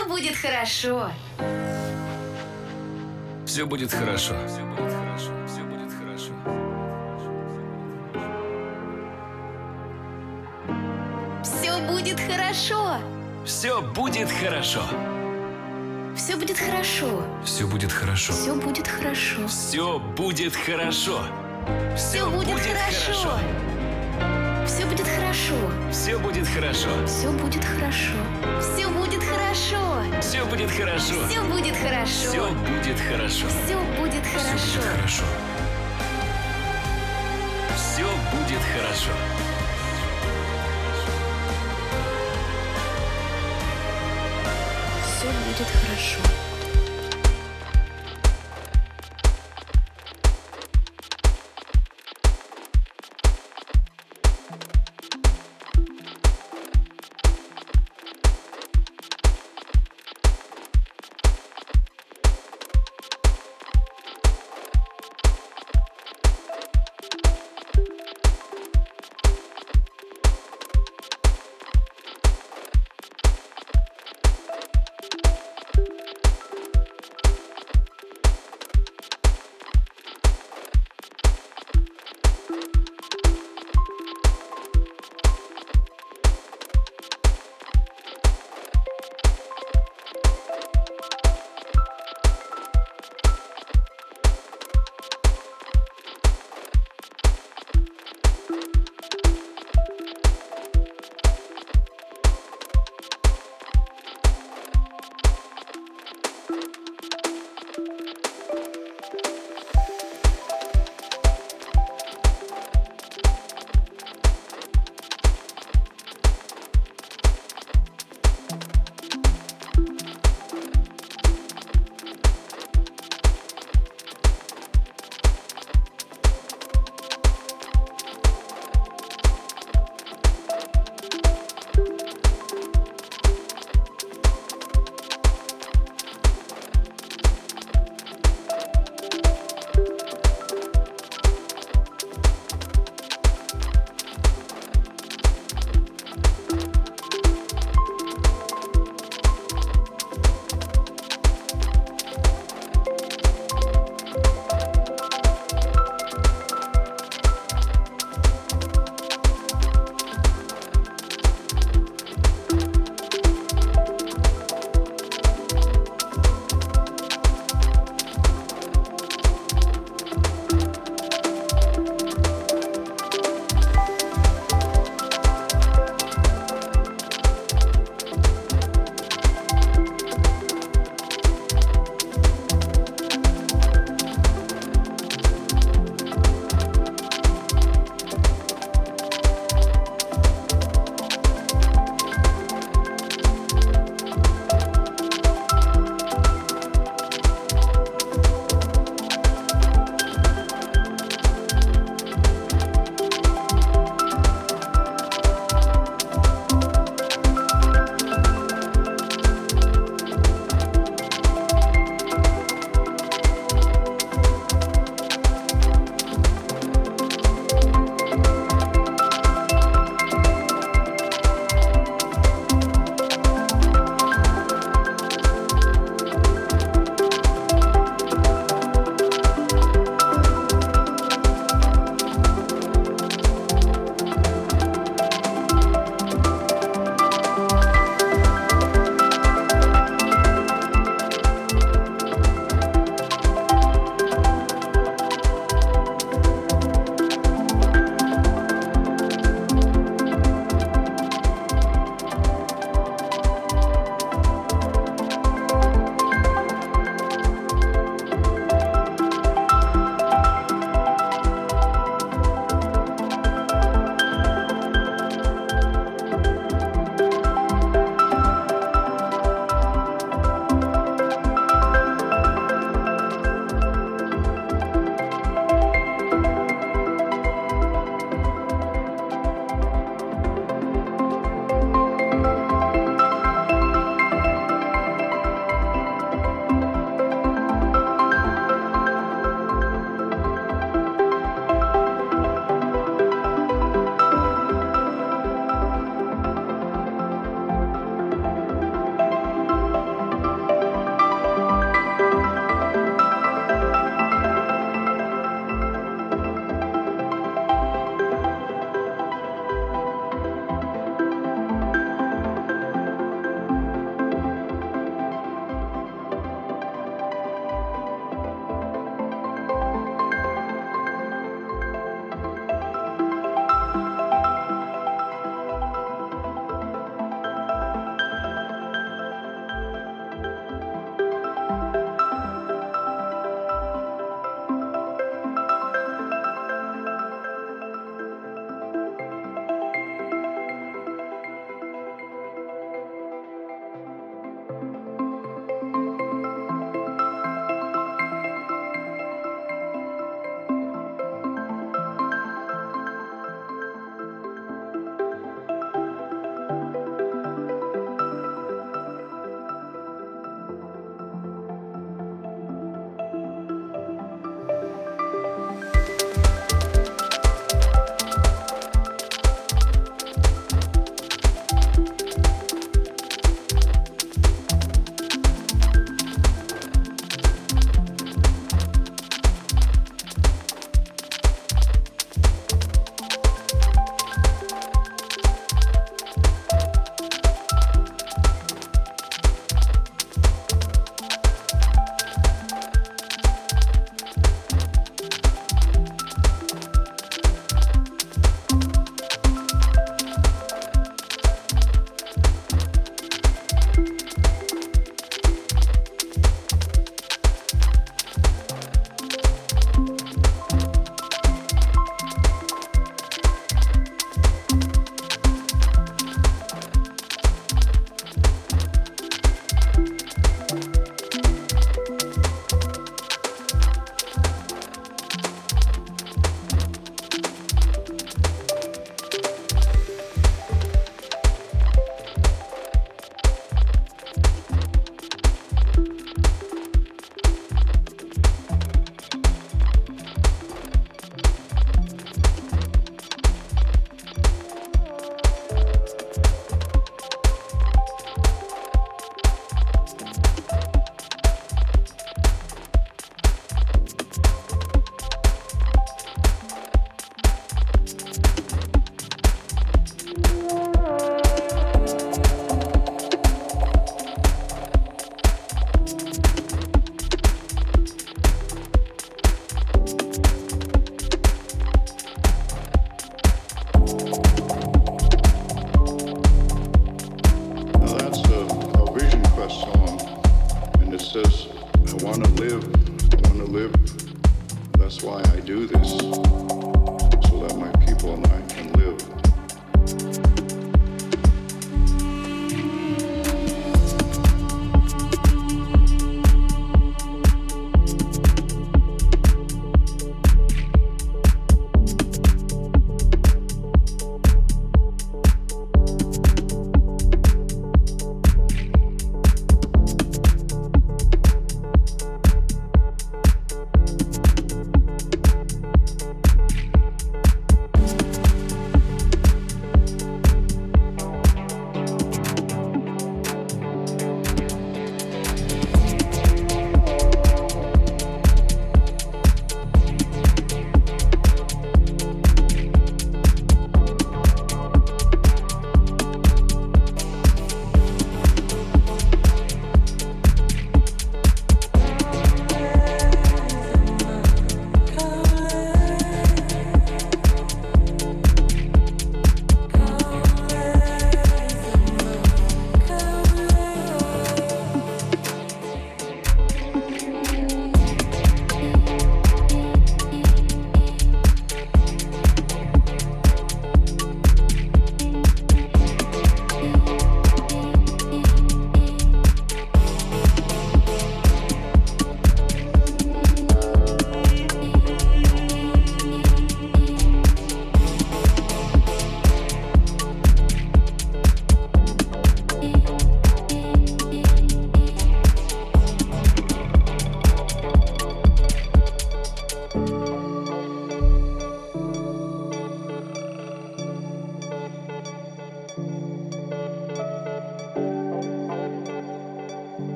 Все будет хорошо. Все будет хорошо. Все будет хорошо. Все будет хорошо. Все будет хорошо. Все будет хорошо. Все будет хорошо. Все будет хорошо. Все будет хорошо. Все будет хорошо. Все будет хорошо. Все будет хорошо. Все будет хорошо. Все будет хорошо. Все будет хорошо. Все будет хорошо. Все будет хорошо. Все будет хорошо. Все будет Все хорошо. будет хорошо. Все будет хорошо. Все будет хорошо.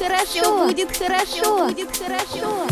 хорошо. Будет хорошо. Будет хорошо.